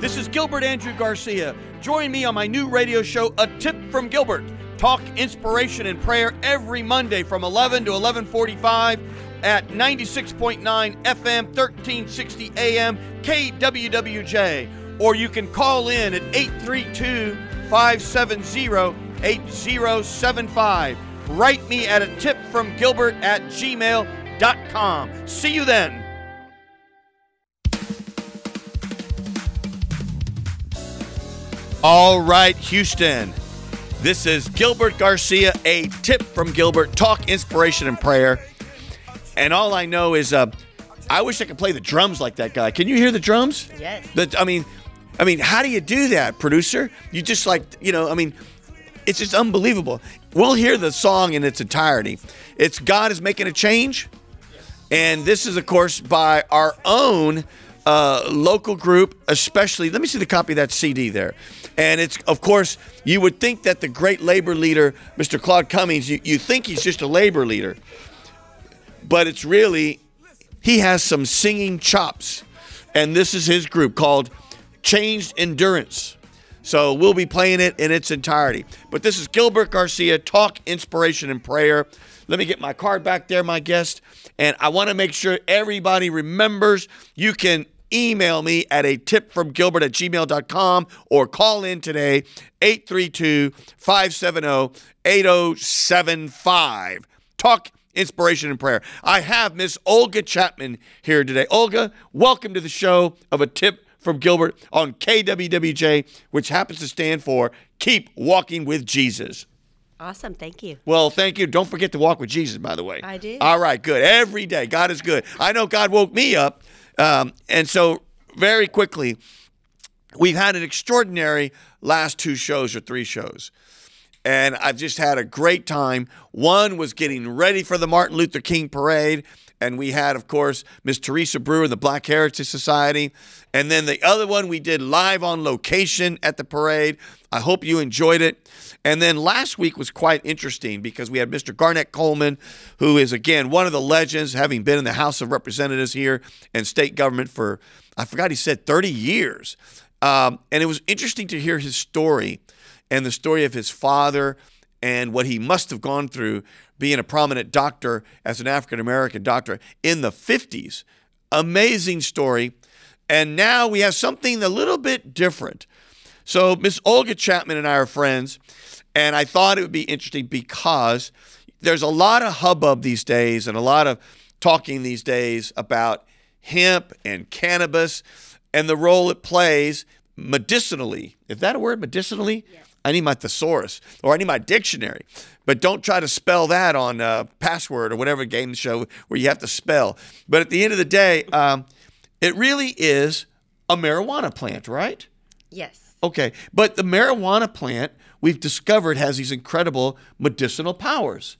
This is Gilbert Andrew Garcia. Join me on my new radio show, A Tip from Gilbert. Talk inspiration and prayer every Monday from 11 to 11:45 at 96.9 FM, 1360 AM, KWWJ. Or you can call in at 832 570 8075. Write me at a tip from Gilbert at gmail.com. See you then. All right, Houston. This is Gilbert Garcia, a tip from Gilbert, talk inspiration and prayer. And all I know is uh, I wish I could play the drums like that guy. Can you hear the drums? Yes. But I mean, I mean, how do you do that, producer? You just like, you know, I mean, it's just unbelievable. We'll hear the song in its entirety. It's God is making a change. And this is, of course, by our own uh, local group, especially. Let me see the copy of that CD there. And it's, of course, you would think that the great labor leader, Mr. Claude Cummings, you, you think he's just a labor leader. But it's really, he has some singing chops. And this is his group called Changed Endurance. So we'll be playing it in its entirety. But this is Gilbert Garcia, Talk Inspiration and Prayer. Let me get my card back there, my guest. And I want to make sure everybody remembers you can email me at a tip from Gilbert at gmail.com or call in today 832 570 8075. Talk inspiration and prayer. I have Miss Olga Chapman here today. Olga, welcome to the show of a tip from Gilbert on KWWJ, which happens to stand for Keep Walking with Jesus. Awesome. Thank you. Well, thank you. Don't forget to walk with Jesus, by the way. I do. All right, good. Every day. God is good. I know God woke me up. Um, and so, very quickly, we've had an extraordinary last two shows or three shows. And I've just had a great time. One was getting ready for the Martin Luther King parade. And we had, of course, Miss Teresa Brewer, the Black Heritage Society. And then the other one we did live on location at the parade. I hope you enjoyed it. And then last week was quite interesting because we had Mr. Garnet Coleman, who is, again, one of the legends, having been in the House of Representatives here and state government for, I forgot he said 30 years. Um, and it was interesting to hear his story and the story of his father and what he must have gone through being a prominent doctor as an African American doctor in the 50s. Amazing story. And now we have something a little bit different. So, Miss Olga Chapman and I are friends, and I thought it would be interesting because there's a lot of hubbub these days and a lot of talking these days about hemp and cannabis and the role it plays medicinally. Is that a word, medicinally? Yes. I need my thesaurus or I need my dictionary. But don't try to spell that on uh, password or whatever game show where you have to spell. But at the end of the day, um, it really is a marijuana plant, right? Yes. Okay. But the marijuana plant we've discovered has these incredible medicinal powers.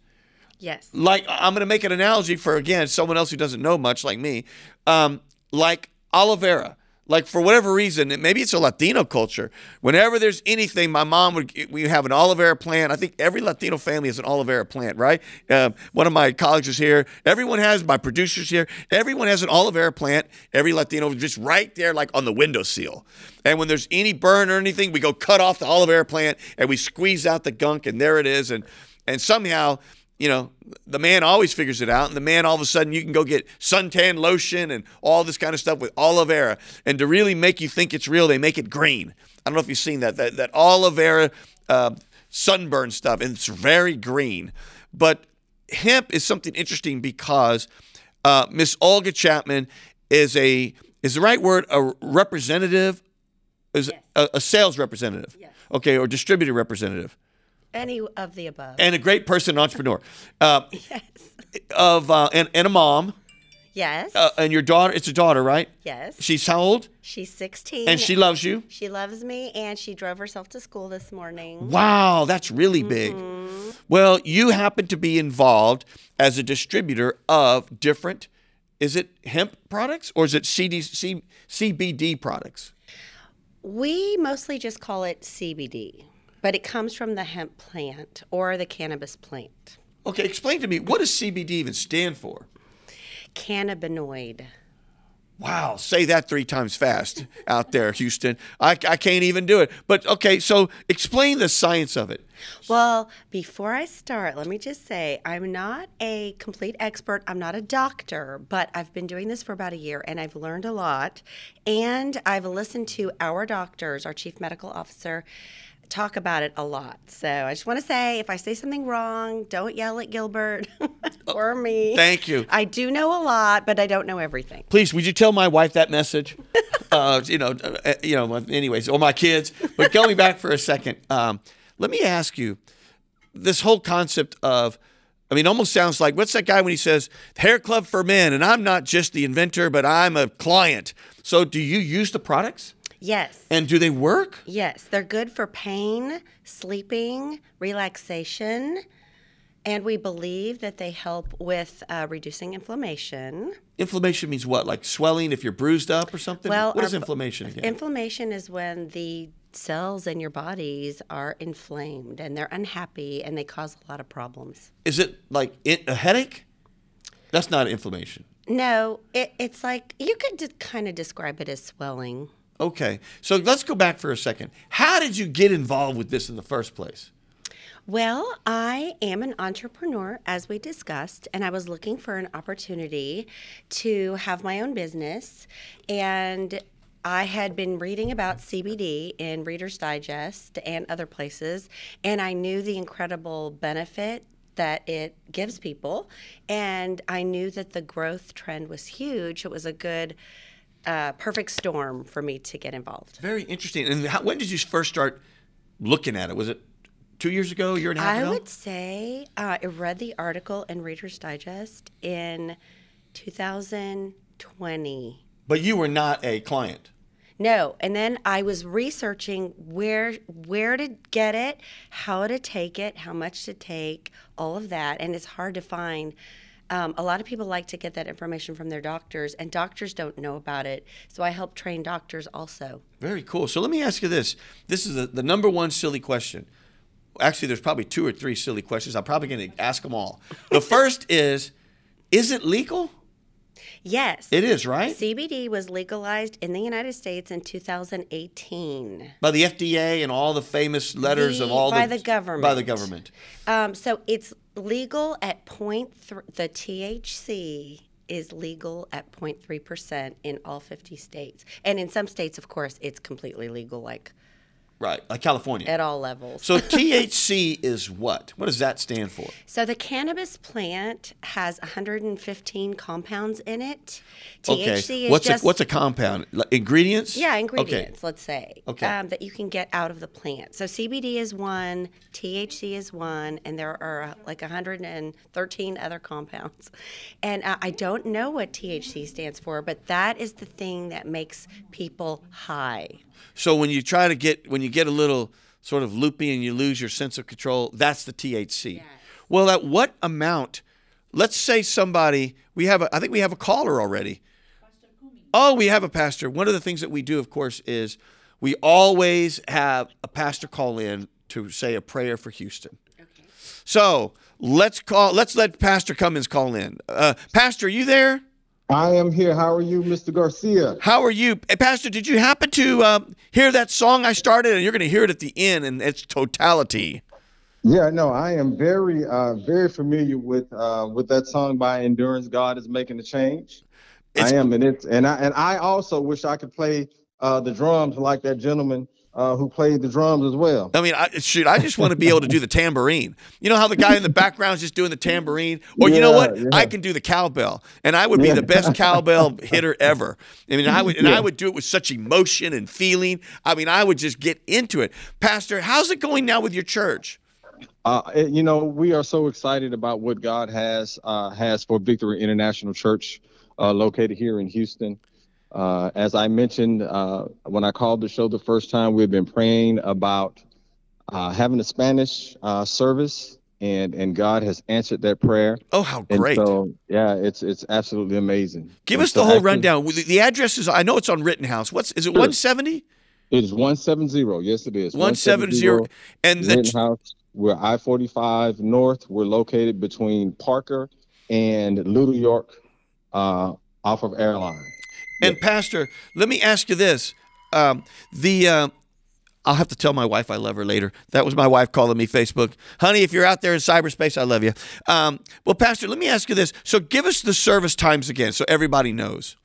Yes. Like, I'm going to make an analogy for, again, someone else who doesn't know much like me, um, like aloe vera like for whatever reason, maybe it's a Latino culture. Whenever there's anything, my mom would we have an aloe vera plant. I think every Latino family has an aloe vera plant, right? Uh, one of my colleagues is here. Everyone has my producers here. Everyone has an aloe vera plant. Every Latino just right there, like on the windowsill. And when there's any burn or anything, we go cut off the aloe vera plant and we squeeze out the gunk, and there it is. And and somehow you know, the man always figures it out. And the man, all of a sudden, you can go get suntan lotion and all this kind of stuff with aloe vera. And to really make you think it's real, they make it green. I don't know if you've seen that, that, that aloe vera uh, sunburn stuff, and it's very green. But hemp is something interesting because uh, Miss Olga Chapman is a, is the right word, a representative, is Yes. a, a sales representative, Yes. okay, or distributor representative Any of the above. and a great person entrepreneur uh, yes. of uh, and, and a mom Yes. uh, and your daughter it's a daughter right yes. she's how old She's 16. and she loves you She loves me, and she drove herself to school this morning. wow that's really big Mm-hmm. well you happen to be involved as a distributor of different is it hemp products or is it CD, C, cbd products We mostly just call it CBD, but it comes from the hemp plant or the cannabis plant. okay explain to me what does cbd even stand for Cannabinoid. Wow, say that three times fast out there, Houston. I, I can't even do it. But okay, so explain the science of it. Well, before I start, let me just say I'm not a complete expert. I'm not a doctor, but I've been doing this for about a year and I've learned a lot. And I've listened to our doctors, our chief medical officer, talk about it a lot. So I just want to say if I say something wrong, don't yell at Gilbert or me. Thank you. I do know a lot, but I don't know everything. Please, would you tell my wife that message? uh, you know, uh, you know. Anyways, or my kids. But going back for a second, um, let me ask you: this whole concept of I mean, almost sounds like what's that guy when he says hair club for men, and I'm not just the inventor, but I'm a client. So, do you use the products? Yes. And do they work? Yes, they're good for pain, sleeping, relaxation, and we believe that they help with uh, reducing inflammation. Inflammation means what? Like swelling if you're bruised up or something? Well, what is inflammation again? Inflammation is when the cells in your bodies are inflamed and they're unhappy and they cause a lot of problems. is it like it, a headache? That's not inflammation. No, it, it's like you could kind of describe it as swelling. Okay. So let's go back for a second. How did you get involved with this in the first place? Well, I am an entrepreneur, as we discussed, and I was looking for an opportunity to have my own business. And I had been reading about CBD in Reader's Digest and other places, and I knew the incredible benefit that it gives people. And I knew that the growth trend was huge. It was a good, uh, perfect storm for me to get involved. Very interesting. And how, when did you first start looking at it? Was it two years ago, a year and a half ago? I ago? would say uh, I read the article in Reader's Digest in 2020. But you were not a client. No, and then I was researching where where to get it, how to take it, how much to take, all of that, and it's hard to find. Um, a lot of people like to get that information from their doctors, and doctors don't know about it. So I help train doctors also. Very cool. So let me ask you this. This is the, the number one silly question. Actually, there's probably two or three silly questions. I'm probably going to ask them all. The first is Is it legal? Yes, It is, right? CBD was legalized in the United States in 2018. By the FDA and all the famous letters of all by the the government. By the government. Um, so it's legal at point th- the THC is legal at 0.3 percent in all 50 states, and in some states, of course, it's completely legal, like Right, like California. at all levels. So THC is what? What does that stand for? So the cannabis plant has 115 compounds in it. Okay. THC is what's just a, what's a compound? Like ingredients? Yeah, Okay. ingredients, let's say, Okay. um, that you can get out of the plant. So CBD is one, THC is one, and there are uh, like 113 other compounds. And uh, I don't know what THC stands for, but that is the thing that makes people high. So when you try to get when you get a little sort of loopy and you lose your sense of control, that's the THC. Well, at what amount? Let's say somebody we have a I think we have a caller already. Oh, we have a pastor. One of the things that we do, of course, is we always have a pastor call in to say a prayer for Houston. Okay. So let's call. Let's let Pastor Cummings call in. Uh, pastor, are you there? I am here. How are you, Mr. Garcia? How are you, Hey, Pastor? Did you happen to uh, hear that song I started? And you're going to hear it at the end in its totality. Yeah, no, I am very, uh, very familiar with uh, with that song by Endurance. God is making a change. It's- I am, and it's and I and I also wish I could play uh, the drums like that gentleman uh, who played the drums as well. I mean, I, shoot, I just want to be able to do the tambourine. You know how the guy in the background is just doing the tambourine? Or you know what? yeah. I can do the cowbell, and I would be the best cowbell hitter ever. I mean, I would, and I would do it with such emotion and feeling. I mean, I would just get into it. Pastor, how's it going now with your church? Uh, you know, we are so excited about what God has uh, has for Victory International Church, uh, located here in Houston. Uh, as I mentioned uh, when I called the show the first time, we've been praying about uh, having a Spanish uh, service, and and God has answered that prayer. Oh, how And great! so, yeah, it's it's absolutely amazing. Give And us so the whole actually, rundown. The, the address is, I know it's on Rittenhouse. What's is it? One seventy. It is one seven zero. Yes, it is. One seven zero. And the, Rittenhouse. We're I forty five north. We're located between Parker and Little York, uh, off of Airline. And Pastor, let me ask you this: um, the uh, I'll have to tell my wife I love her later. That was my wife calling me Facebook, honey. If you're out there in cyberspace, I love you. Um, well, Pastor, let me ask you this: so give us the service times again, so everybody knows.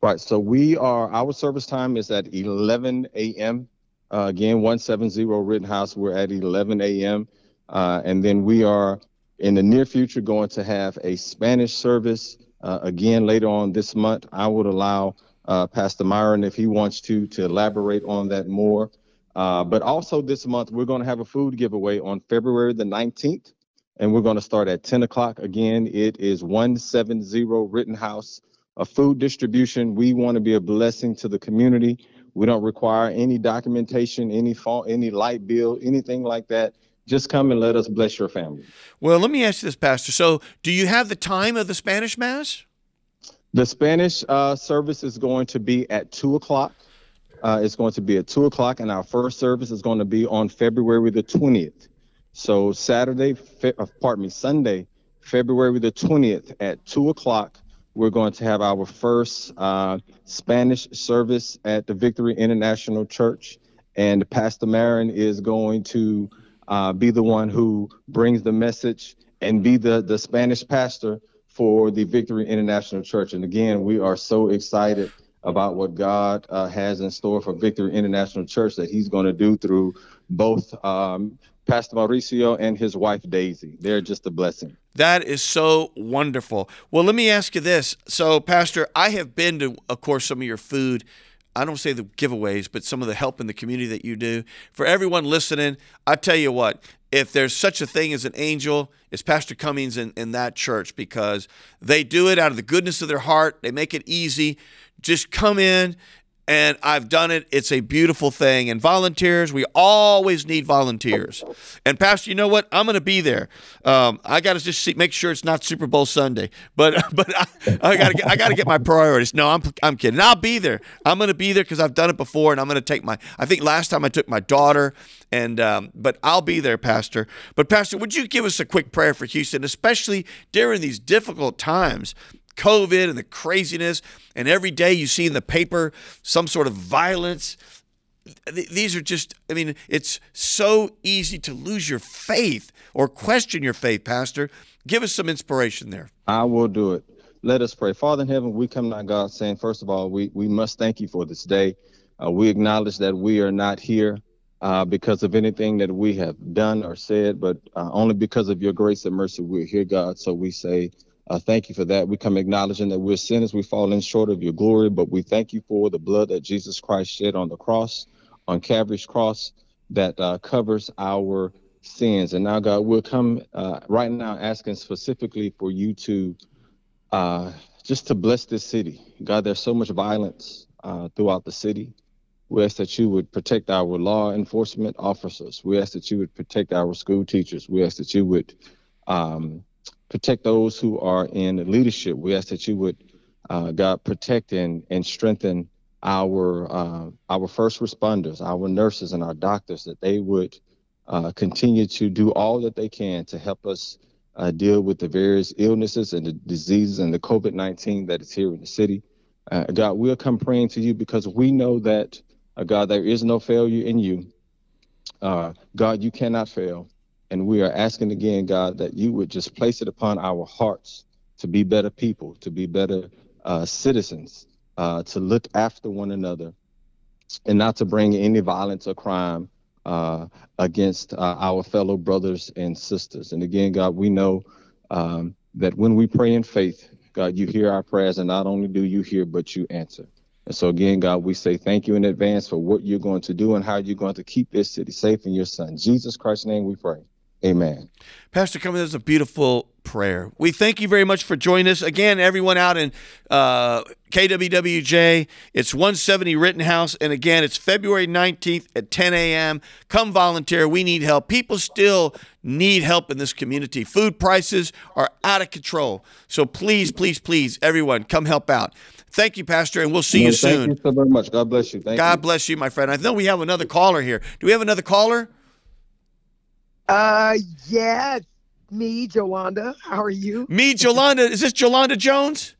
Right. So we are our service time is at 11 a.m. Uh, again, 170 Rittenhouse. We're at 11 a.m. Uh, and then we are in the near future going to have a Spanish service uh, again later on this month. I would allow uh, Pastor Myron, if he wants to, to elaborate on that more. Uh, but also this month, we're going to have a food giveaway on February the 19th, and we're going to start at 10 o'clock. Again, it is 170 Rittenhouse, a food distribution. We want to be a blessing to the community. We don't require any documentation, any phone, any light bill, anything like that. Just come and let us bless your family. Well, let me ask you this, Pastor. So, do you have the time of the Spanish Mass? The Spanish uh, service is going to be at 2 o'clock. Uh, it's going to be at 2 o'clock, and our first service is going to be on February the 20th. So, Saturday, fe- uh, pardon me, Sunday, February the 20th at 2 o'clock, we're going to have our first uh, Spanish service at the Victory International Church. And Pastor Marin is going to uh, be the one who brings the message and be the, the Spanish pastor for the Victory International Church. And again, we are so excited about what God uh, has in store for Victory International Church that He's going to do through both um, Pastor Mauricio and his wife Daisy. They're just a blessing. That is so wonderful. Well, let me ask you this. So, Pastor, I have been to, of course, some of your food I don't say the giveaways, but some of the help in the community that you do. For everyone listening, I tell you what, if there's such a thing as an angel, it's Pastor Cummings in, in that church because they do it out of the goodness of their heart. They make it easy. Just come in and I've done it. It's a beautiful thing. And volunteers, we always need volunteers. And Pastor, you know what? I'm going to be there. Um, I got to just see, make sure it's not Super Bowl Sunday, but but I, got to I got to get my priorities. No, I'm I'm kidding. I'll be there. I'm going to be there because I've done it before, and I'm going to take my. I think last time I took my daughter, and um, but I'll be there, Pastor. But Pastor, would you give us a quick prayer for Houston, especially during these difficult times? COVID and the craziness, and every day you see in the paper some sort of violence. These are just, I mean, it's so easy to lose your faith or question your faith, Pastor. Give us some inspiration there. I will do it. Let us pray. Father in heaven, we come to God saying, first of all, we, we must thank you for this day. Uh, we acknowledge that we are not here uh, because of anything that we have done or said, but uh, only because of your grace and mercy we're here, God. So we say, uh, thank you for that. We come acknowledging that we're sinners, we fall in short of your glory, but we thank you for the blood that Jesus Christ shed on the cross, on Calvary's cross, that uh, covers our sins. And now, God, we'll come uh, right now asking specifically for you to uh, just to bless this city. God, there's so much violence uh, throughout the city. We ask that you would protect our law enforcement officers. We ask that you would protect our school teachers. We ask that you would um, protect those who are in leadership. We ask that you would, uh, God, protect and, and strengthen our uh, our first responders, our nurses, and our doctors, that they would uh, continue to do all that they can to help us uh, deal with the various illnesses and the diseases and the COVID 19 that is here in the city. Uh, God, we'll come praying to you because we know that, uh, God, there is no failure in you. God, you cannot fail. And we are asking again, God, that you would just place it upon our hearts to be better people, to be better uh, citizens, uh, to look after one another, and not to bring any violence or crime uh, against uh, our fellow brothers and sisters. And again, God, we know um, that when we pray in faith, God, you hear our prayers, and not only do you hear, but you answer. And so, again, God, we say thank you in advance for what you're going to do and how you're going to keep this city safe in your Son. Jesus Christ's name we pray. Amen. Pastor Cummings, that's a beautiful prayer. We thank you very much for joining us. Again, everyone out in uh, KWWJ, it's 170 Rittenhouse. And again, it's February 19th at 10 a.m. Come volunteer. We need help. People still need help in this community. Food prices are out of control. So please, please, please, everyone, come help out. Thank you, Pastor, and we'll see you soon. Thank you so very much. God bless you. Thank God you. bless you, my friend. I know we have another caller here. Do we have another caller? Uh, yeah, me, Jolanda. How are you? Me, Jolanda. Is this Jolanda Jones?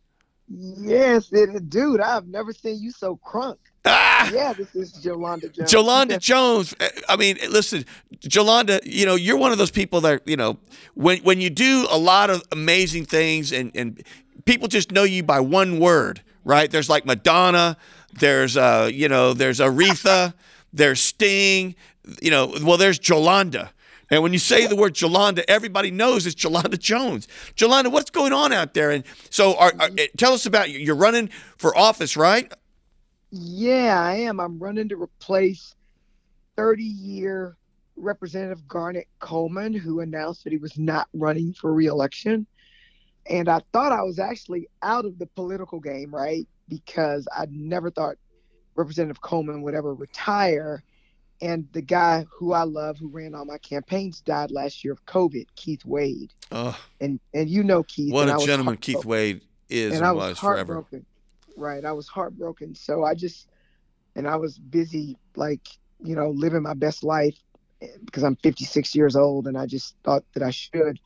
Yes, it, dude. I've never seen you so crunk. Ah! Yeah, this is Jolanda Jones. Jolanda Jones. eh, I mean, listen, Jolanda, you know, you're one of those people that, you know, when when you do a lot of amazing things and and people just know you by one word, right? There's like Madonna, there's uh, you know, there's Aretha, there's Sting, you know, well there's Jolanda. And when you say the word Jolanda, everybody knows it's Jolanda Jones. Jolanda, what's going on out there? And so, are, are, eh, tell us about you're running for office, right? Yeah, I am. I'm running to replace 30 year Representative Garnet Coleman, who announced that he was not running for reelection. And I thought I was actually out of the political game, right? Because I never thought Representative Coleman would ever retire. And the guy who I love, who ran all my campaigns, died last year of COVID, Keith Wade. Oh, And and you know Keith. what a gentleman. Keith Wade is and, and I was, was forever. heartbroken. Right, I was heartbroken. So I just, and I was busy, like you know, living my best life eh, because I'm 56 years old, and I just thought that I should.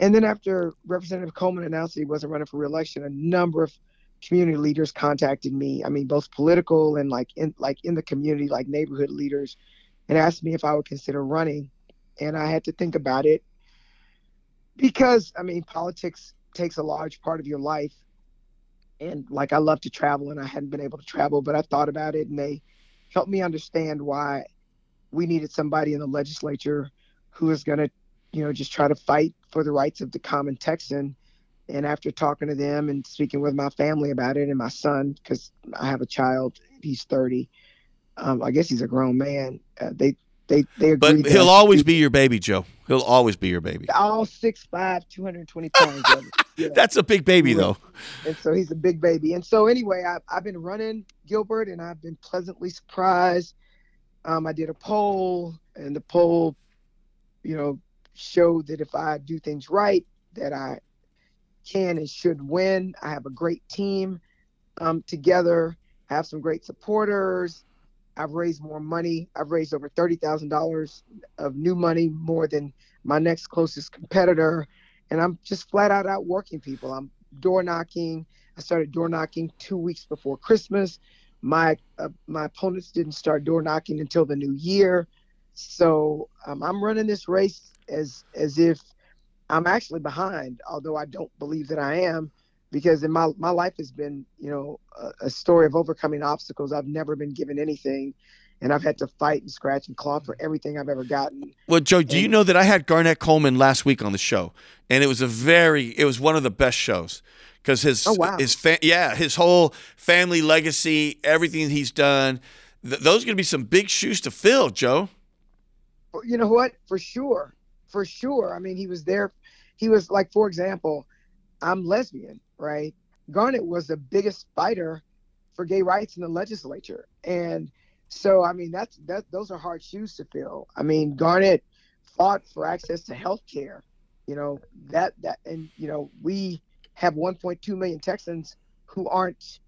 And then after Representative Coleman announced that he wasn't running for reelection, a number of community leaders contacted me. I mean, both political and like in like in the community, like neighborhood leaders, and asked me if I would consider running. And I had to think about it because I mean, politics takes a large part of your life and like I love to travel and I hadn't been able to travel, but I thought about it and they helped me understand why we needed somebody in the legislature who is going to, you know, just try to fight for the rights of the common Texan. And after talking to them and speaking with my family about it and my son, because I have a child, he's 30. Um, I guess he's a grown man. Uh, they they they But he'll always be be your baby, Joe. He'll always be your baby. all 6'5", 220 pounds. Yeah. That's a big baby, though. and so he's a big baby. And so anyway, I, I've been running Gilbert, and I've been pleasantly surprised. Um, I did a poll, and the poll, you know, showed that if I do things right, that I can and should win. I have a great team um, together. I have some great supporters. I've raised more money. I've raised over thirty thousand dollars of new money, more than my next closest competitor. And I'm just flat out out working people. I'm door knocking. I started door knocking two weeks before Christmas. My uh, my opponents didn't start door knocking until the new year. So um, I'm running this race as as if I'm actually behind, although I don't believe that I am, because in my my life has been you know a, a story of overcoming obstacles. I've never been given anything, and I've had to fight and scratch and claw for everything I've ever gotten. Well, Joe, do you know that I had Garnet Coleman last week on the show, and it was a very, it was one of the best shows because his, Oh, wow. his, fa- yeah, his whole family legacy, everything he's done. Th- those are going to be some big shoes to fill, Joe. you know what for sure for sure i mean he was there he was like for example i'm lesbian right? Garnet was the biggest fighter for gay rights in the legislature. And so i mean that's that those are hard shoes to fill. I mean garnet fought for access to health care you know that that and you know we have 1.2 million texans who aren't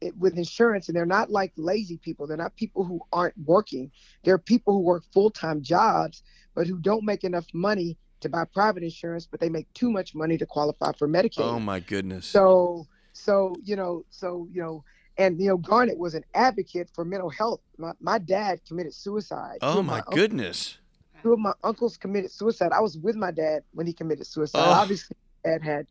it, with insurance and they're not like lazy people. They're not people who aren't working. They're people who work full-time jobs but who don't make enough money to buy private insurance but they make too much money to qualify for medicaid Oh my goodness. so so you know so you know and you know garnet was an advocate for mental health my, my dad committed suicide Oh my uncle- goodness. two of my uncles committed suicide i was with my dad when he committed suicide Oh. obviously dad had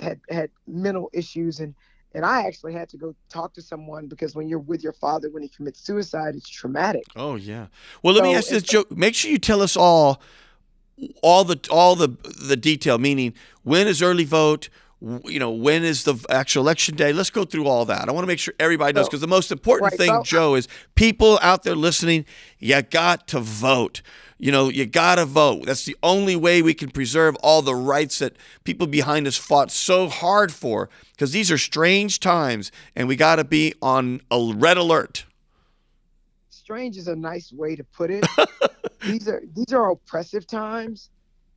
had had mental issues and and i actually had to go talk to someone because when you're with your father when he commits suicide it's traumatic Oh yeah. Well, let me So ask this, Joe. Make sure you tell us all, all the all the the detail. Meaning, when is early vote? You know, when is the actual election day? Let's go through all that. I want to make sure everybody knows because the most important right, thing, Joe, is people out there listening. You got to vote. You know, you got to vote. That's the only way we can preserve all the rights that people behind us fought so hard for. Because these are strange times, and we got to be on a red alert. strange is a nice way to put it these are these are oppressive times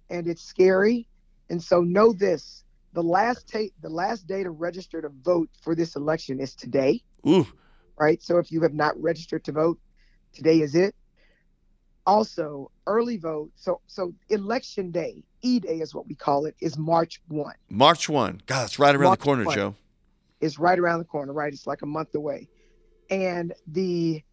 and it's scary and so know this the last ta- the last day to register to vote for this election is today Ooh, right so if you have not registered to vote today is it also early vote so so election day e-day is what we call it is march 1 March 1. God, it's right around March the corner, 1. Joe. It's right around the corner, right? It's like a month away. And the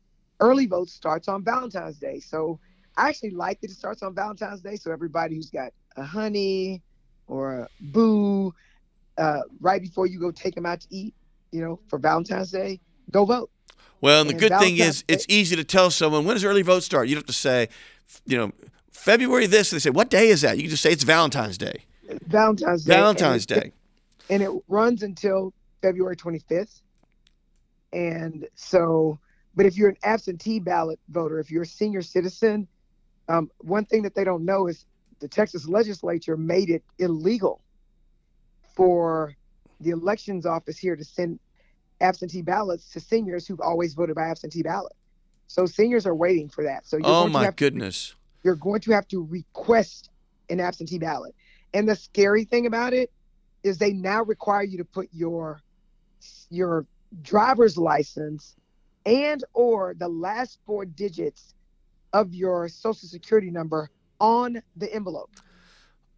early vote starts on Valentine's Day. So I actually like that it starts on Valentine's Day. So everybody who's got a honey or a boo, uh, right before you go take them out to eat, you know, for Valentine's Day, go vote. Well, and the And good thing Valentine's is, it's easy to tell someone when does early vote start. You don't have to say, you know, February this. And they say, what day is that? You can just say it's Valentine's Day. Valentine's Day. and Valentine's it- Day. and it runs until February 25th. And so, but if you're an absentee ballot voter, if you're a senior citizen, um, one thing that they don't know is the Texas legislature made it illegal for the elections office here to send absentee ballots to seniors who've always voted by absentee ballot. So seniors are waiting for that. So you're Oh going to my have to goodness. you're going to have to request an absentee ballot. And the scary thing about it is they now require you to put your your driver's license and or the last four digits of your social security number on the envelope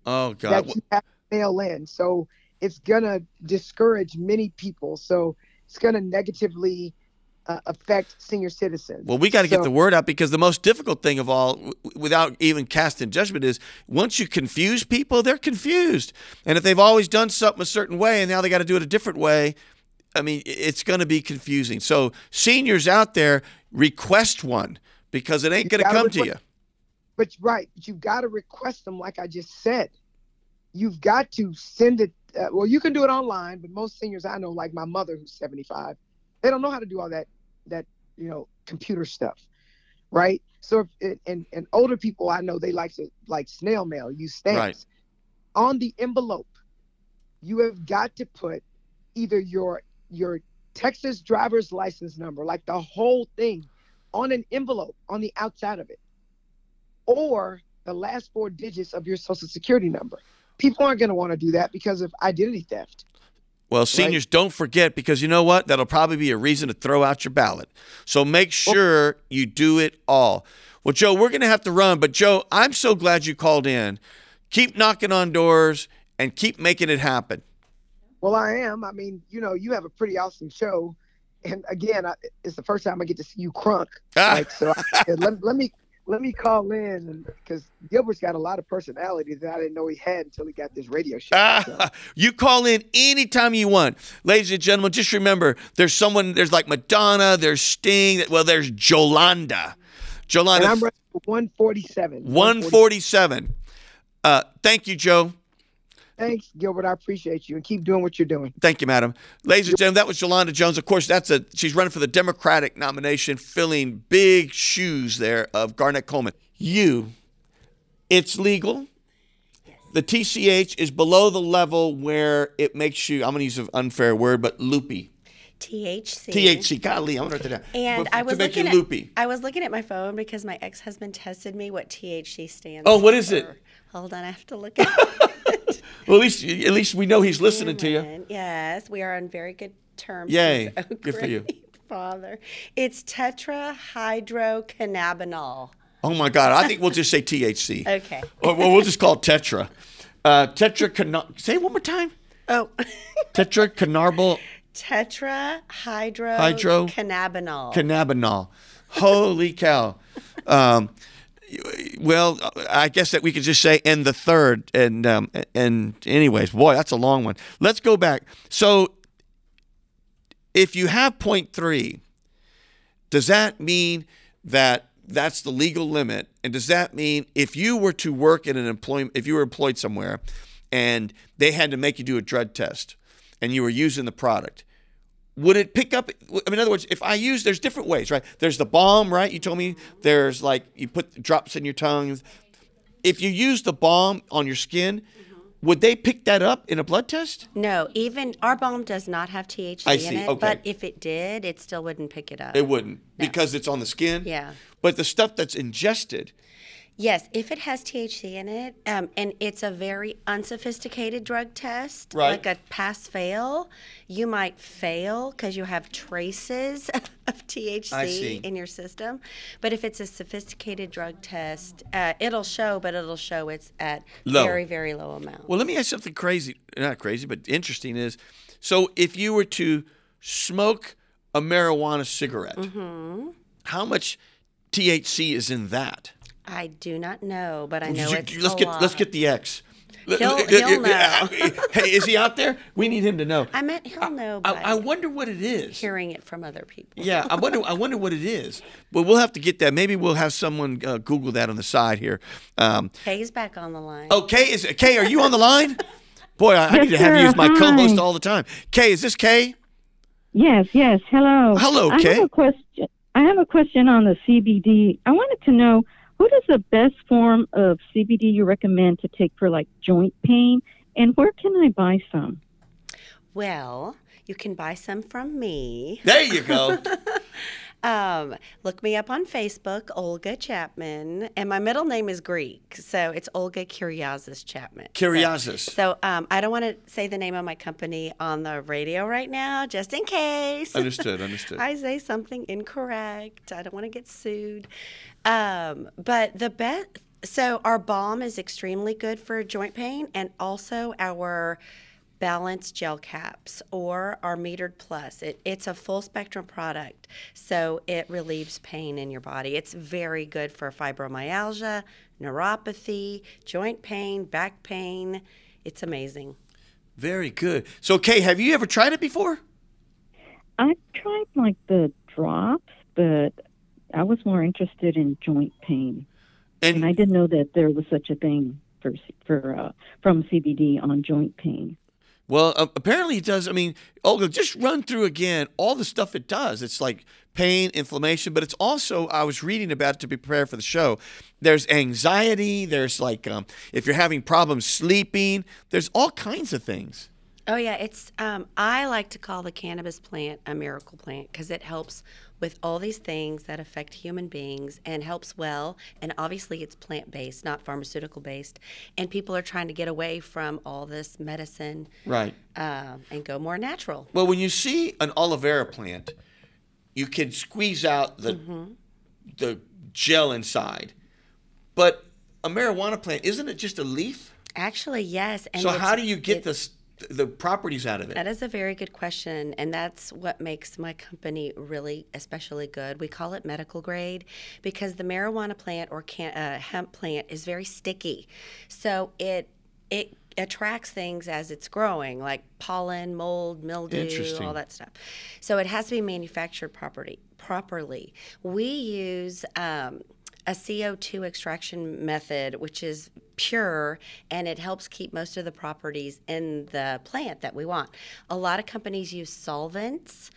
Oh God. that you have to mail in. So it's gonna discourage many people. So it's gonna negatively uh, affect senior citizens. Well, we got to get the word out because the most difficult thing of all, w- without even casting judgment, is once you confuse people, they're confused. And if they've always done something a certain way and now they got to do it a different way, I mean, it's going to be confusing. So, seniors out there, request one because it ain't going to come to you. request- But right, but you've got to request them, like I just said. You've got to send it. Uh, well, you can do it online, but most seniors I know, like my mother, who's 75, they don't know how to do all that that you know computer stuff, right? So if and and older people I know they like to like snail mail, use stamps. Right. On the envelope, you have got to put either your your Texas driver's license number, like the whole thing, on an envelope on the outside of it, or the last four digits of your social security number. People aren't going to want to do that because of identity theft. Well, seniors, don't forget because you know what? That'll probably be a reason to throw out your ballot. So make sure you do it all. Well, Joe, we're going to have to run, but Joe, I'm so glad you called in. Keep knocking on doors and keep making it happen. Well, I am. I mean, you know, you have a pretty awesome show, and again, I, it's the first time I get to see you crunk. Ah. Like, so I, let, let me let me call in because Gilbert's got a lot of personality that I didn't know he had until he got this radio show. So, Ah, you call in anytime you want. Ladies and gentlemen, just remember there's someone, there's like Madonna, there's Sting, well, there's Jolanda. and Jolanda, I'm running for 147. 147. Uh, thank you, Joe. Thanks, Gilbert. I appreciate you and keep doing what you're doing. Thank you, madam. Ladies and gentlemen, that was Jolanda Jones. Of course, that's a she's running for the Democratic nomination, filling big shoes there of Garnet Coleman. You, it's legal. The TCH is below the level where it makes you. I'm going to use an unfair word, but loopy. THC. THC. Golly, I'm going to write that down. And But I was to make looking you at loopy. I was looking at my phone because my ex husband tested me what THC stands. Oh, what is it? Hold on, I have to look at it. Well, at least at least we know he's listening to you. Yes, we are on very good terms. Yay. Good for you. Father, it's tetrahydrocannabinol. Oh my God, I think we'll just say THC. Okay. Or well, we'll just call it Tetra. Uh. Say it one more time. Oh, Tetra canarbal tetrahydrocannabinol. cannabinol. Holy cow. Um, well, I guess that we could just say and the third. And um, and anyways, boy, that's a long one. Let's go back. So if you have point three, does that mean that that's the legal limit? And does that mean if you were to work in an employment, if you were employed somewhere, and they had to make you do a drug test, and you were using the product, would it pick up? I mean, in other words, if I use, there's different ways, right? There's the balm, right? You told me there's like you put drops in your tongue. If you use the balm on your skin, mm-hmm. would they pick that up in a blood test? No, even our balm does not have THC I in see, it. okay. But if it did, it still wouldn't pick it up. It wouldn't because it's on the skin. Yeah. But the stuff that's ingested, Yes, if it has THC in it, um, and it's a very unsophisticated drug test, Right. like a pass fail, you might fail because you have traces of THC in your system. But if it's a sophisticated drug test, uh, it'll show, but it'll show it's at Low. very, very low amount. Well, let me ask something crazy. Not crazy, but interesting is So if you were to smoke a marijuana cigarette, Mm-hmm. how much THC is in that? I do not know, but I know You- it's let's a get lot. let's get the X. He'll- he'll know. hey, is he out there? We need him to know. I meant he'll know I, by I wonder what it is. hearing it from other people. Yeah, I wonder. I wonder what it is. But we'll have to get that. Maybe we'll have someone uh, Google that on the side here. Um, Kay's back on the line. oh, Kay is Kay. Are you on the line? Boy, I, I need to have you as my co-host all the time. Kay, is this Kay? Yes, yes. Hello. Hello, I Kay. have a question. I have a question on the CBD. I wanted to know what is the best form of CBD you recommend to take for like joint pain, and where can I buy some? Well, you can buy some from me. There you go. Um, look me up on Facebook, Olga Chapman, and my middle name is Greek, so it's Olga Kyriazis Chapman. So- So, um, I don't want to say the name of my company on the radio right now, just in case. Understood. Understood. I say something incorrect. I don't want to get sued. Um, but the best, so our balm is extremely good for joint pain, and also our balance gel caps or our metered plus. It, it's a full spectrum product, so it relieves pain in your body. It's very good for fibromyalgia, neuropathy, joint pain, back pain. It's amazing. Very good. So, Kay, have you ever tried it before? i've tried like the drops, but I was more interested in joint pain, And and I didn't know that there was such a thing for for uh, from CBD on joint pain. Well, uh, apparently it does. I mean, Olga, just run through again all the stuff it does. It's like pain, inflammation, but it's also, I was reading about it to be prepared for the show. There's anxiety. There's like, um, if you're having problems sleeping, there's all kinds of things. Oh yeah, it's um, I like to call the cannabis plant a miracle plant because it helps with all these things that affect human beings and helps well. And obviously, it's plant based, not pharmaceutical based. And people are trying to get away from all this medicine Right. um, and go more natural. Well, when you see an aloe vera plant, you can squeeze out the the gel inside. But a marijuana plant, isn't it just a leaf? Actually, yes. And so how do you get it- the s- the properties out of it? That is a very good question, and that's what makes my company really especially good. We call it medical grade because the marijuana plant or can, uh, hemp plant is very sticky, so it it attracts things as it's growing, like pollen, mold, mildew, all that stuff. So it has to be manufactured property properly. We use. Um, a CO2 extraction method, which is pure and it helps keep most of the properties in the plant that we want. A lot of companies use solvents,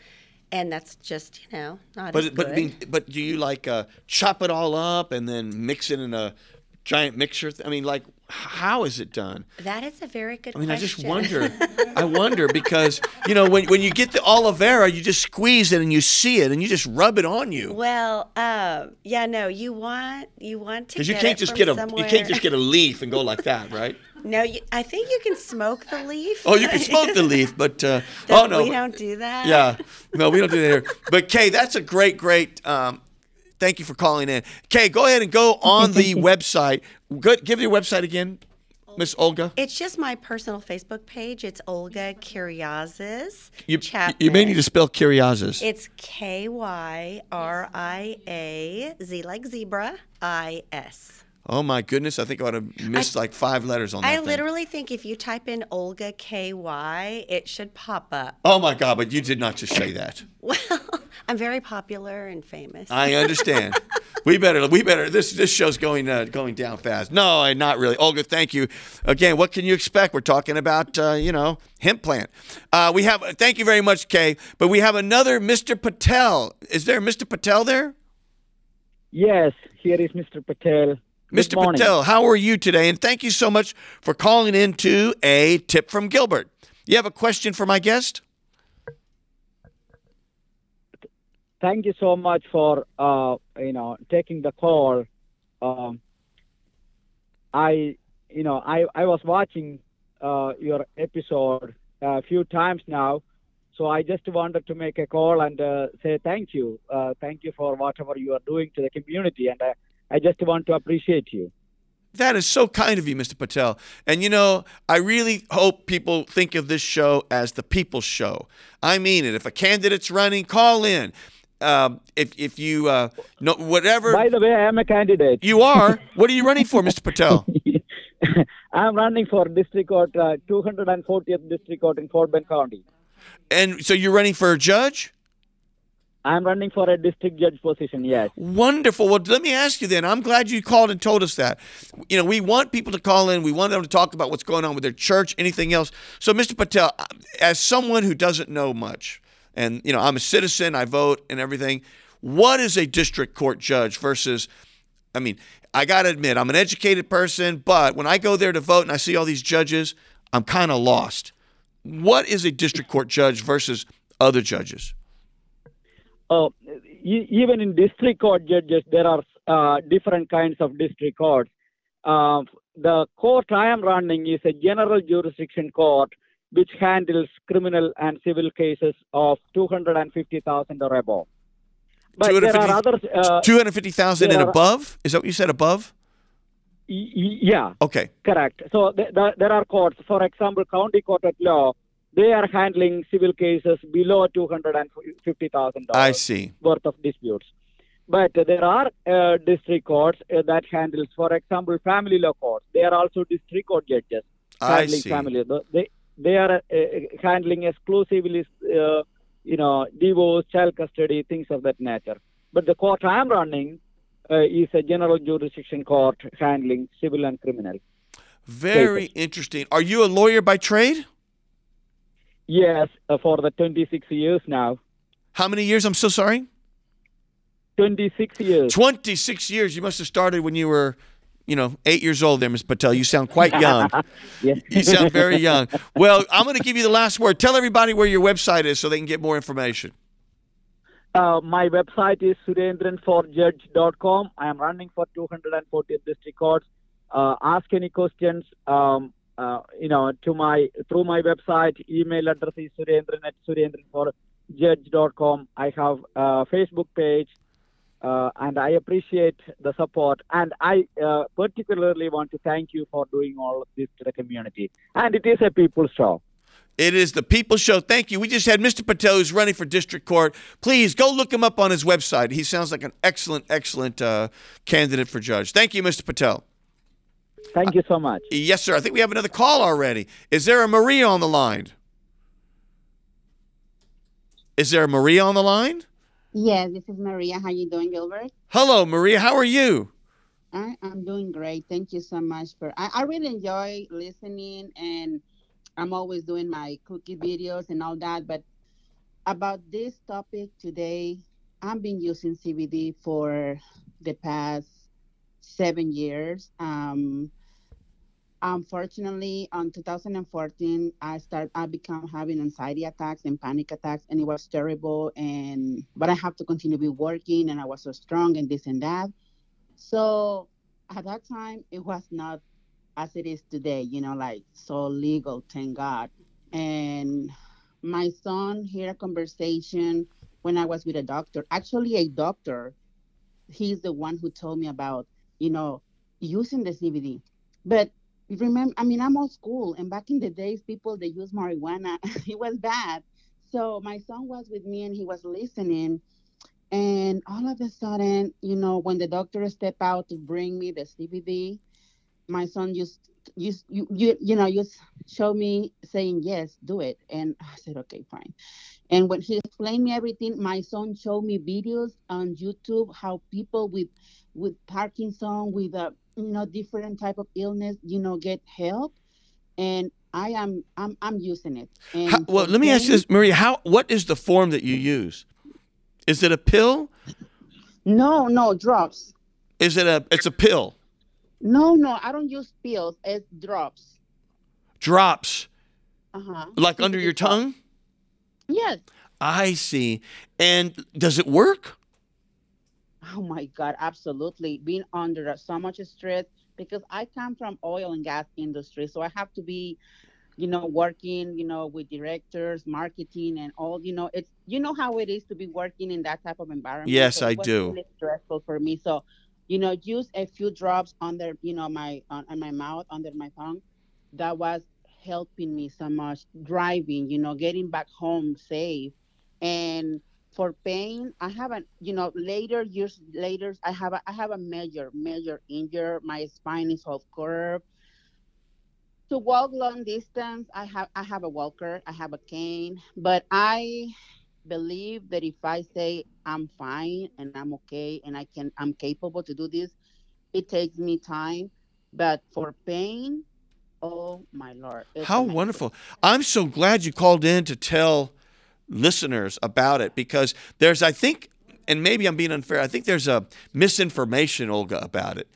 and that's just you know not as But but I mean, but do you like uh, chop it all up and then mix it in a giant mixture? I mean, like how is it done? that is a very good. I mean, I just wonder. I wonder because you know when when you get the aloe vera, you just squeeze it and you see it and you just rub it on you Well, um, yeah, no, you want you want to because you can't just get a somewhere. you can't just get a leaf and go like that, right? No, you, I think you can smoke the leaf. Oh, you can smoke the leaf, but uh, oh no, we don't do that. Yeah, no, we don't do that here. But Kay, that's a great, great. Um, thank you for calling in. Okay, go ahead and go on the website. Good, give your website again, Miss Olga. It's just my personal Facebook page. It's Olga Kyriazis You, Chapman. you may need to spell Kyriazis. It's K Y R I A Z like zebra I S. oh my goodness, I think I would have missed like five letters on that. I thing. literally think if you type in Olga K Y, it should pop up. Oh my God, but you did not just say that. Well, I'm very popular and famous. I understand. we better, we better. This this show's going uh, going down fast. No, I- not really. Olga, thank you again. What can you expect? We're talking about uh, you know hemp plant. Uh, we have. Thank you very much, Kay. But we have another Mr. Patel. Is there Mr. Patel there? Yes, here is Mr. Patel. Good Mr. morning. Patel, how are you today? And thank you so much for calling in to a tip from Gilbert. You have a question for my guest? Thank you so much for uh, you know taking the call. Um, I you know I I was watching uh, your episode a few times now, so I just wanted to make a call and uh, say thank you. Uh, thank you for whatever you are doing to the community, and uh, I just want to appreciate you. That is so kind of you, Mr. Patel. And you know, I really hope people think of this show as the people's show. I mean it. If a candidate's running, call in. Um, if if you uh, know whatever By the way, I am a candidate. you are, what are you running for, Mr. Patel? I'm running for district court, uh, 240th district court in Fort Bend County. And so you're running for a judge? I'm running for a district judge position. Yes. Wonderful. Well, let me ask you then. I'm glad you called and told us that. You know, we want people to call in. We want them to talk about what's going on with their church, anything else. So, Mr. Pattel, as someone who doesn't know much, and you know, I'm a citizen, I vote and everything. What is a district court judge versus? I mean, I got to admit, I'm an educated person, but when I go there to vote and I see all these judges, I'm kind of lost. What is a district court judge versus other judges? Uh, e- even in district court judges, there are uh, different kinds of district courts. Uh, the court I am running is a general jurisdiction court which handles criminal and civil cases of 250,000 or above. But there are others. Uh, 250,000 and are- above? Is that what you said above? y- yeah, Okay. correct. So th- th- there are courts, for example, county court at law, they are handling civil cases below $250,000 I see. worth of disputes. But there are uh, district courts uh, that handles, for example, family law courts. They are also district court judges handling family. law. They they are uh, handling exclusively, uh, you know, divorce, child custody, things of that nature. But the court I am running uh, is a general jurisdiction court handling civil and criminal. Very interesting. Are you a lawyer by trade? Yes, uh, for the 26 years now. How many years? I'm so sorry. 26 years. 26 years. You must have started when you were, you know, eight years old there, Ms. Pattel. You sound quite young. Yes. You sound very young. Well, I'm going to give you the last word. Tell everybody where your website is so they can get more information. Uh, my website is surendranforjudge.com. I am running for 240th district courts. Uh, ask any questions, um, you know, to my through my website. Email address is surendran at surendranforjudge.com. I have a Facebook page, uh, and I appreciate the support. And I uh, particularly want to thank you for doing all of this to the community. And it is a people's show. It is the People Show. Thank you. We just had Mr. Pattel who's running for district court. Please go look him up on his website. He sounds like an excellent, excellent uh, candidate for judge. Thank you, Mr. Pattel. Thank you so much. Yes, sir. I think we have another call already. Is there a Maria on the line? Is there a Maria on the line? Yes, this is Maria. How you doing, Gilbert? Hello, Maria. How are you? I, I'm doing great. Thank you so much for. I, I really enjoy listening, and I'm always doing my cookie videos and all that. But about this topic today, I've been using CBD for the past seven years. Um, unfortunately, on 2014, I start I become having anxiety attacks and panic attacks, and it was terrible. And but I have to continue be working, and I was so strong and this and that. So at that time, it was not as it is today. You know, like so legal. Thank God. And my son heard a conversation when I was with a doctor. Actually, a doctor. He's the one who told me about you know using the CBD, but remember i mean i'm old school and back in the days people they use marijuana. It was bad. So my son was with me and he was listening and all of a sudden you know when the doctor stepped out to bring me the cbd my son just just you you, you know just showed me saying yes do it. And i said okay fine and when he explained me everything my son showed me videos on youtube how people with with parkinson with a you know different type of illness you know get help and i am i'm, I'm using it and How, well, let me ask you this, Maria. How? What is the form that you use? Is it a pill? no no drops Is it a? It's a pill. no no i don't use pills it's drops Drops uh-huh like under your tongue. Yes I see. And does it work? oh my god absolutely being under so much stress because i come from oil and gas industry so i have to be you know working you know with directors marketing and all you know it's you know how it is to be working in that type of environment Yes, So I do. really stressful for me so you know, use a few drops under, you know, my uh, on, on my mouth, under my tongue. That was helping me so much driving, you know, getting back home safe. And for pain, I haven't, you know, later years later, I have a, I have a major, major injury. My spine is off curve. To walk long distance, I have I have a walker, I have a cane, but I believe that if I say I'm fine and I'm okay and I can I'm capable to do this, it takes me time. But for pain, oh my lord. it's How amazing. wonderful. I'm so glad you called in to tell listeners about it because there's, I think, and maybe I'm being unfair, I think there's a misinformation, Olga, about it.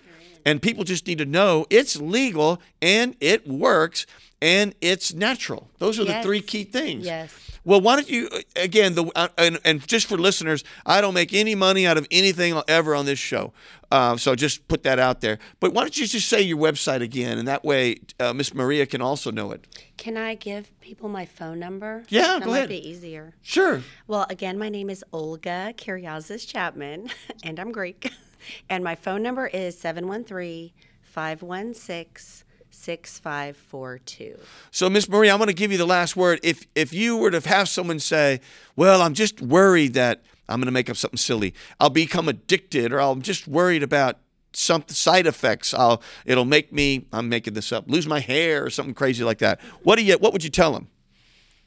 And people just need to know it's legal and it works and it's natural. Those are the three key things. Yes. Well, why don't you again? The uh, and, and just for listeners, I don't make any money out of anything ever on this show, uh, so just put that out there. But why don't you just say your website again, and that way uh, Miss Maria can also know it. Can I give people my phone number? Yeah, that go might ahead. be easier. Sure. Well, again, my name is Olga Kyriazis Chapman, and I'm Greek. And my phone number is 713 516 6542. So, Miss Marie, I'm going to give you the last word. If if you were to have someone say, "Well, I'm just worried that I'm going to make up something silly. I'll become addicted, or I'm just worried about some side effects. I'll it'll make me. I'm making this up. Lose my hair or something crazy like that. What do you? What would you tell them?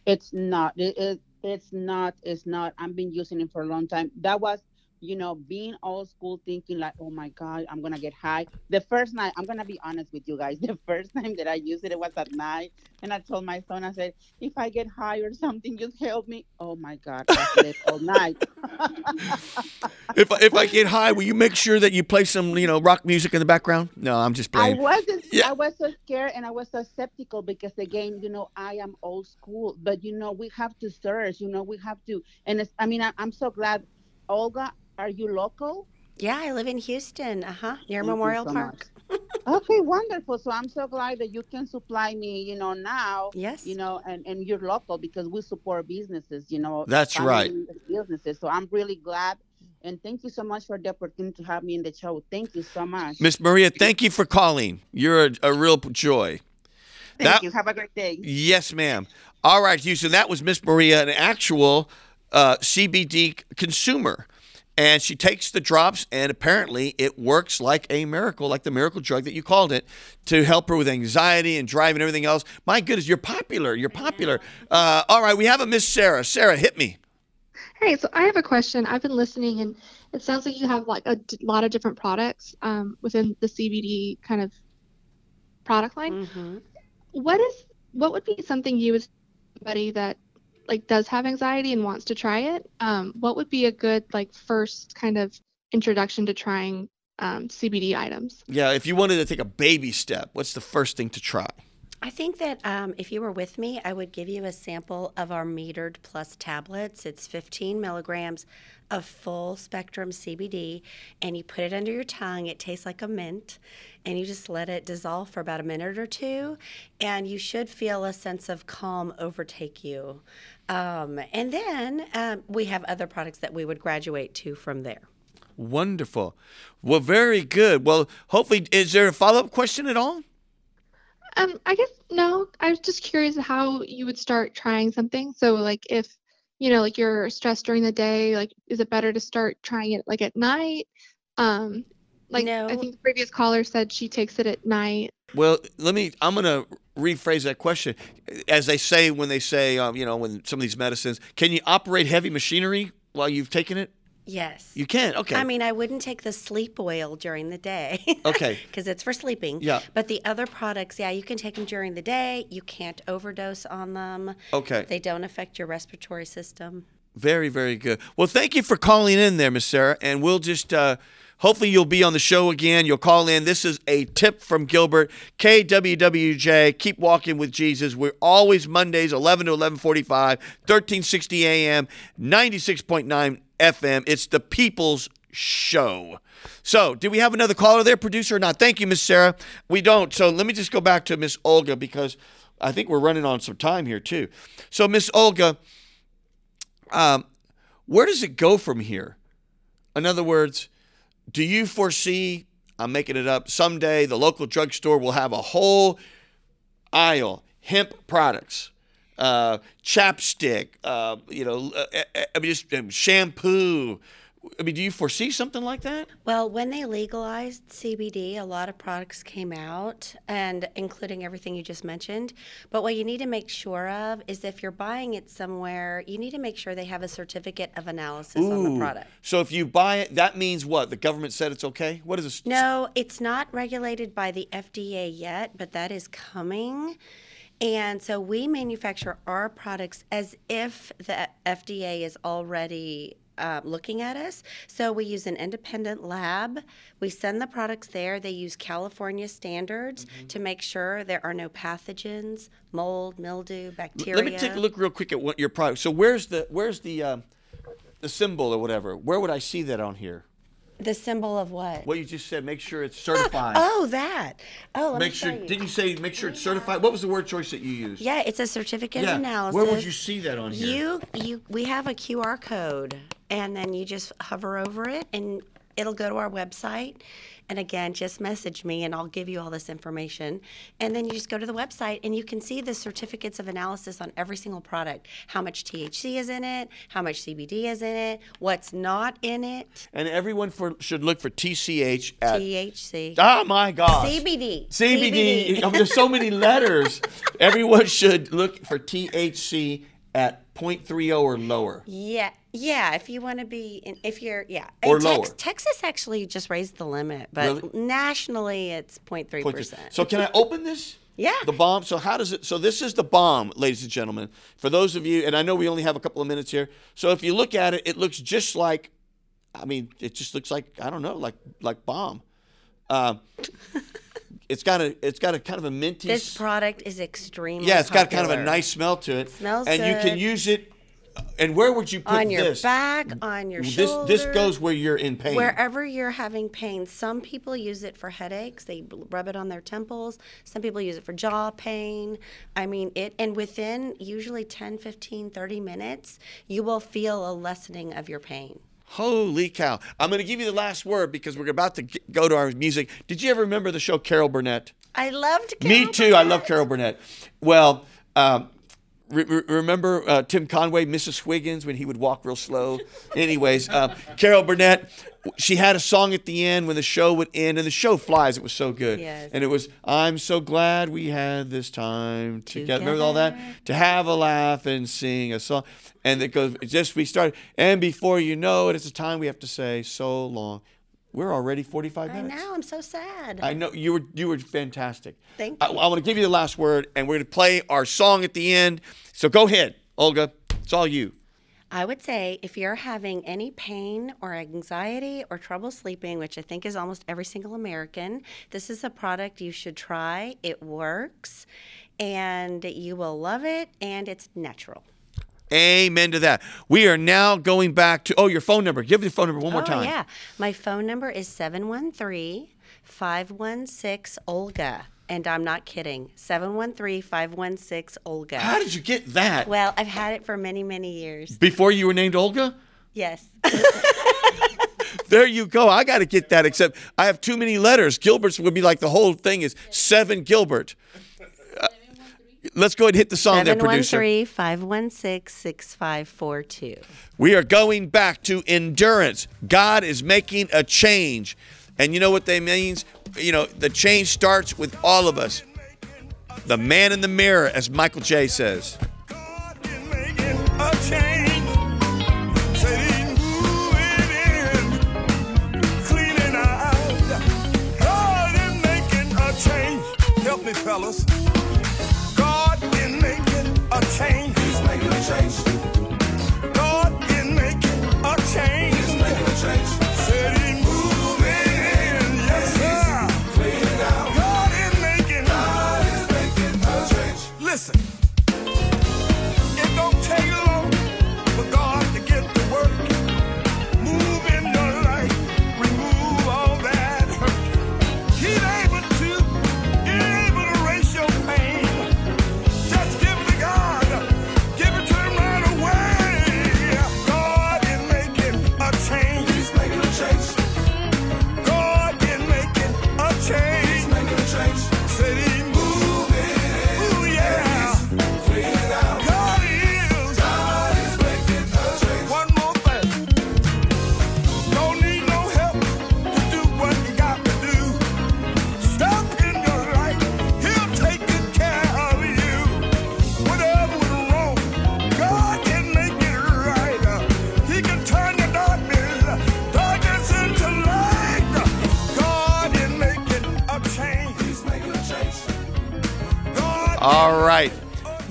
It's not. It, it it's not. It's not. I've been using it for a long time. That was, you know, being old school, thinking like, oh my god, I'm gonna get high. The first night, I'm gonna be honest with you guys. The first time that I used it, it was at night, and I told my son, I said, if I get high or something, just help me. Oh my god, I slept all night. If I- if I get high, will you make sure that you play some you know rock music in the background? No, I'm just I playing. wasn't. Yeah. I was so scared and I was so skeptical because again, you know, I am old school. But you know, we have to search. You know, we have to. And it's, I mean, I, I'm so glad. Olga, are you local? Yeah, I live in Houston, uh huh, near Thank Memorial so Park. Okay, wonderful. So I'm so glad that you can supply me. You know, now. Yes. You know, and and you're local because we support businesses. You know. That's right. Businesses. So I'm really glad. And thank you so much for the opportunity to have me in the show. Thank you so much. Miss Maria, thank you for calling. You're a, a real joy. Thank that- you. Have a great day. Yes, ma'am. All right, Houston. That was Miss Maria, an actual uh, CBD consumer. And she takes the drops, and apparently it works like a miracle, like the miracle drug that you called it, to help her with anxiety and drive and everything else. My goodness, you're popular. You're popular. Uh, all right, we have a Miss Sarah. Sarah, hit me. Hey, so I have a question. I've been listening, and it sounds like you have like a d- lot of different products um, within the CBD kind of product line. hmm What is what would be something you as somebody that like does have anxiety and wants to try it? Um, what would be a good like first kind of introduction to trying um, CBD items? Yeah, if you wanted to take a baby step, what's the first thing to try? I think that um, if you were with me, I would give you a sample of our metered plus tablets. It's 15 milligrams of full spectrum CBD, and you put it under your tongue. It tastes like a mint, and you just let it dissolve for about a minute or two, and you should feel a sense of calm overtake you. Um, and then um, we have other products that we would graduate to from there. Wonderful. Well, very good. Well, hopefully, is there a follow up question at all? Um, I guess no. I was just curious how you would start trying something. So like if you know like you're stressed during the day, like is it better to start trying it like at night? Um, like No. I think the previous caller said she takes it at night. Well, let me. I'm going to rephrase that question. As they say when they say, um, you know, when some of these medicines, can you operate heavy machinery while you've taken it? Yes. You can. Okay. I mean, I wouldn't take the sleep oil during the day. Okay. Because it's for sleeping. Yeah. But the other products, yeah, you can take them during the day. You can't overdose on them. okay. They don't affect your respiratory system. Very, very good. Well, thank you for calling in there, Miss Sarah. And we'll just, uh, hopefully, you'll be on the show again. You'll call in. This is a tip from Gilbert, KWWJ. Keep walking with Jesus. We're always Mondays, 11 to 1145, 1360 AM, 96.9 FM. It's the People's Show. So, do we have another caller there, producer, or not? Thank you, Miss Sarah. We don't. So, let me just go back to Miss Olga because I think we're running on some time here, too. So, Miss Olga, um, where does it go from here? In other words, do you foresee? I'm making it up. Someday the local drugstore will have a whole aisle hemp products, uh, chapstick, uh, you know, uh, uh, I mean, just um, shampoo. I mean, do you foresee something like that? Well, when they legalized CBD, a lot of products came out, and including everything you just mentioned. But what you need to make sure of is if you're buying it somewhere, you need to make sure they have a certificate of analysis on the product. So if you buy it, that means what? The government said it's okay. What is this? No, it's not regulated by the FDA yet, but that is coming. And so we manufacture our products as if the FDA is already uh, looking at us. So we use an independent lab. We send the products there. They use California standards to make sure there are no pathogens, mold, mildew, bacteria. Let me take a look real quick at what your product. So where's the where's the um, the symbol or whatever? Where would I see that on here? The symbol of what? What you just said. Make sure it's certified. Oh, that. Oh, let make sure. you. Didn't you say make sure it's certified? What was the word choice that you used? Yeah, it's a certificate Yeah. of analysis. Where would you see that on here? You you we have a QR code and then you just hover over it and it'll go to our website. And again, just message me and I'll give you all this information. And then you just go to the website and you can see the certificates of analysis on every single product. How much THC is in it, how much CBD is in it, what's not in it, And everyone for should look for TCH at. THC. oh ah, my gosh. CBD. CBD. Mean, oh, There's so many letters. Everyone should look for THC at 0.30 or lower. Yeah, yeah. If you want to be, in, if you're, yeah. Or And lower. Texas actually just raised the limit, but Really? nationally it's 0.3 Point- percent. So can I open this? Yeah. The balm. So how does it? So this is the balm, ladies and gentlemen. For those of you, and I know we only have a couple of minutes here. So if you look at it, it looks just like, I mean, it just looks like I don't know, like like balm. Um, it's got a it's got a kind of a minty. This product is extremely yeah, it's got kind of a nice smell to it. Smells and you can use it. And where would you put on your this? back, on your this shoulder. this goes where you're in pain. Wherever you're having pain, some people use it for headaches. They rub it on their temples. Some people use it for jaw pain. I mean, it, and within usually 10, 15, 30 minutes, you will feel a lessening of your pain. Holy cow! I'm going to give you the last word because we're about to go to our music. Did you ever remember the show Carol Burnett? I loved Me Carol too. I love Carol Burnett. Well, um, re- remember uh, Tim Conway, Mrs. Wiggins, when he would walk real slow? Anyways, uh, Carol Burnett, she had a song at the end when the show would end, and the show flies. It was so good. Yes. And it was, I'm so glad we had this time together. Remember all that? To have a laugh and sing a song. And it goes, just we started. And before you know it, it's a time we have to say so long. We're already 45 I minutes. know. I'm so sad. I know you were you were fantastic. Thank I. I want to give you the last word, and we're going to play our song at the end. So go ahead, Olga. It's all you. I would say if you're having any pain or anxiety or trouble sleeping, which I think is almost every single American, this is a product you should try. It works and you will love it and it's natural. Amen to that. We are now going back to oh your phone number. Give your phone number one more oh, time. yeah. My phone number is 713 516 Olga. And I'm not kidding. 713 516 Olga. How did you get that? Well, I've had it for many, many years. Before you were named Olga? Yes. There you go. I got to get that. Except I have too many letters. Gilbert's would be like the whole thing is seven Gilbert. Uh, let's go ahead and hit the song there, producer. 713 516 6542. We are going back to endurance. God is making a change. And you know what that means? You know, the change starts with all of us. The man in the mirror, as Michael J says. a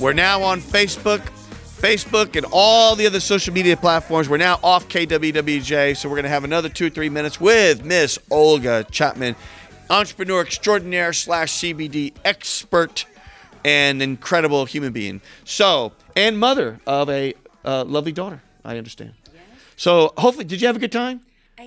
We're now on Facebook, Facebook, and all the other social media platforms. We're now off KWWJ, so we're going to have another two or three minutes with Miss Olga Chapman, entrepreneur extraordinaire slash CBD expert and incredible human being. So, and mother of a uh, lovely daughter, I understand. So, hopefully, did you have a good time?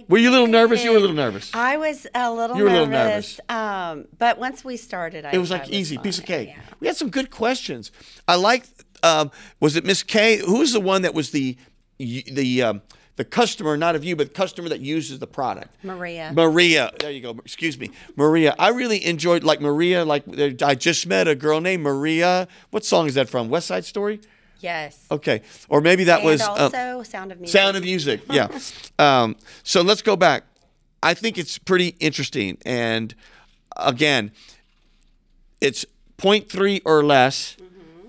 Were you a little nervous? You were a little nervous. I was a little You were a little nervous. Um, but once we started, I, It was I like easy, piece of cake. yeah. We had some good questions. I like. Um, was it Miss K? Who was the one that was the the um, the customer, not of you, but the customer that uses the product? Maria. Maria. There you go. Excuse me, Maria. I really enjoyed like Maria. Like I just met a girl named Maria. What song is that from? West Side Story. Yes. Okay, or maybe that and was uh, also Sound of Music. Sound of Music. Yeah. um, so let's go back. I think it's pretty interesting. And again, it's 0.3 or less.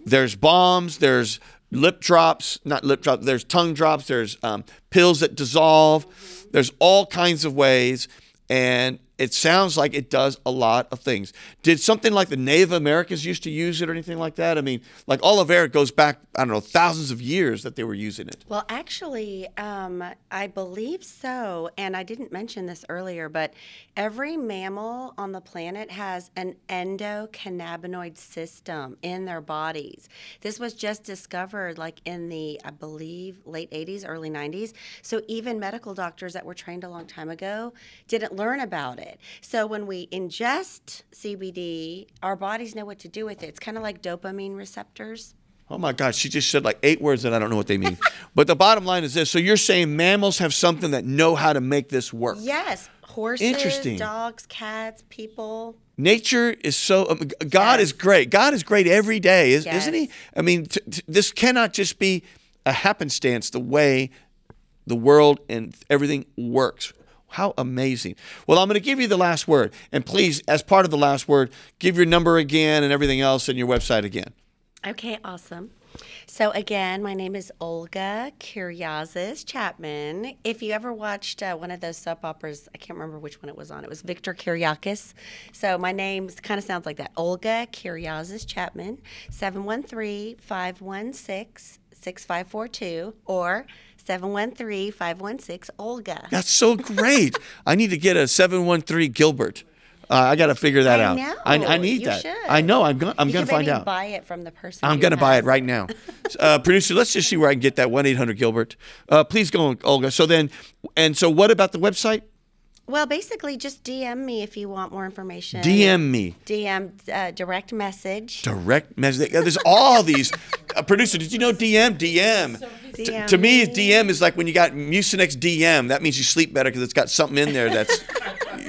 There's balms, there's lip drops, not lip drops, there's tongue drops, there's um, pills that dissolve. There's all kinds of ways. And it sounds like it does a lot of things. Did something like the Native Americans used to use it or anything like that? I mean, like Oliveira goes back, I don't know, thousands of years that they were using it. Well, actually, um, I believe so. And I didn't mention this earlier, but every mammal on the planet has an endocannabinoid system in their bodies. This was just discovered like in the, I believe, late 80s, early 90s. So even medical doctors that were trained a long time ago didn't learn about it. So when we ingest CBD, our bodies know what to do with it. It's kind of like dopamine receptors. Oh my God, she just said like eight words that I don't know what they mean. but the bottom line is this: so you're saying mammals have something that know how to make this work? Yes, horses, Interesting. dogs, cats, people. Nature is so. Um, God is great. God is great every day, is, isn't He? I mean, t- t- this cannot just be a happenstance. The way the world and everything works. How amazing. Well, I'm going to give you the last word. And please, as part of the last word, give your number again and everything else and your website again. Okay, awesome. So again, my name is Olga Kyriazis Chapman. If you ever watched uh, one of those soap operas, I can't remember which one it was on. It was Victor Kiriakis. So my name kind of sounds like that. Olga Kyriazis Chapman, 713-516-6542 or 713-516 Olga. That's so great. I need to get a 713 Gilbert. Uh, I got to figure that I out. know. I, I need You that. should. I know. I'm going. I'm going to find out. buy it from the person. I'm going to buy it right now. Uh, producer, let's just see where I can get that 1 800 Gilbert. Uh, please go, Olga. So then, and so what about the website? Well, basically, just DM me if you want more information. DM me. DM uh, direct message. Direct message. There's all these. Uh, producer, did you know DM? DM. T- DM to me, me. DM is like when you got Mucinex DM. That means you sleep better because it's got something in there that's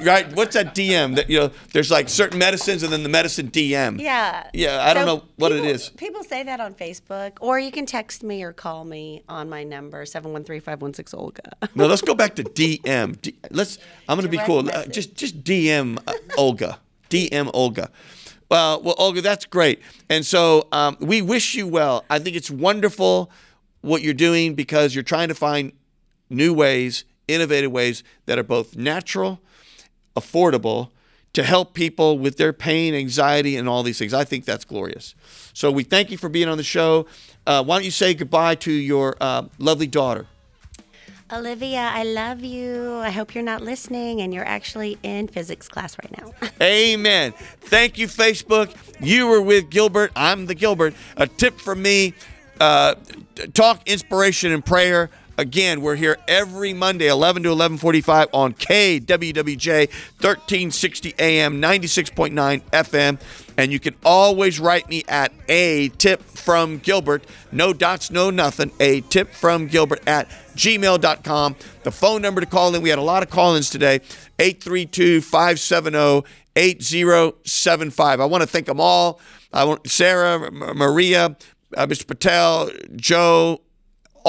right. What's that DM? That you know, there's like certain medicines and then the medicine DM. Yeah. Yeah, I don't know what people, it is. People say that on Facebook, or you can text me or call me on my number, 713-516 Olga. No, let's go back to DM. D- let's. I'm going to be cool. Uh, just just DM uh, Olga. DM Olga. Well, well, Olga, that's great. And so um, we wish you well. I think it's wonderful what you're doing because you're trying to find new ways, innovative ways that are both natural, affordable, to help people with their pain, anxiety, and all these things. I think that's glorious. So we thank you for being on the show. Uh, why don't you say goodbye to your uh, lovely daughter? Olivia, I love you. I hope you're not listening and you're actually in physics class right now. Amen. Thank you, Facebook. You were with Gilbert. I'm the Gilbert. A tip from me uh, talk inspiration and prayer. Again, we're here every Monday, 11 to 11:45 on KWWJ, 1360 AM, 96.9 FM, and you can always write me at a tip from Gilbert, no dots, no nothing. A tip from Gilbert at gmail.com. The phone number to call in. We had a lot of call-ins today. 832-570-8075. I want to thank them all. I want Sarah, Maria, uh, Mr. Pattel, Joe,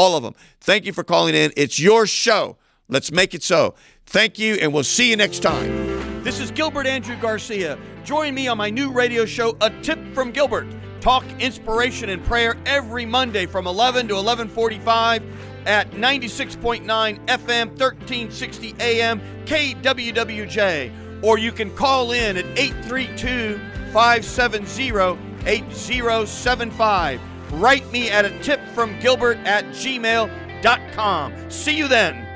all of them. Thank you for calling in. It's your show. Let's make it so. Thank you, and we'll see you next time. This is Gilbert Andrew Garcia. Join me on my new radio show, A Tip from Gilbert. Talk inspiration and prayer every Monday from 11 to 11:45 at 96.9 FM, 1360 AM, KWWJ. Or you can call in at 832 570 8075. Write me at a tip from Gilbert at gmail.com. See you then.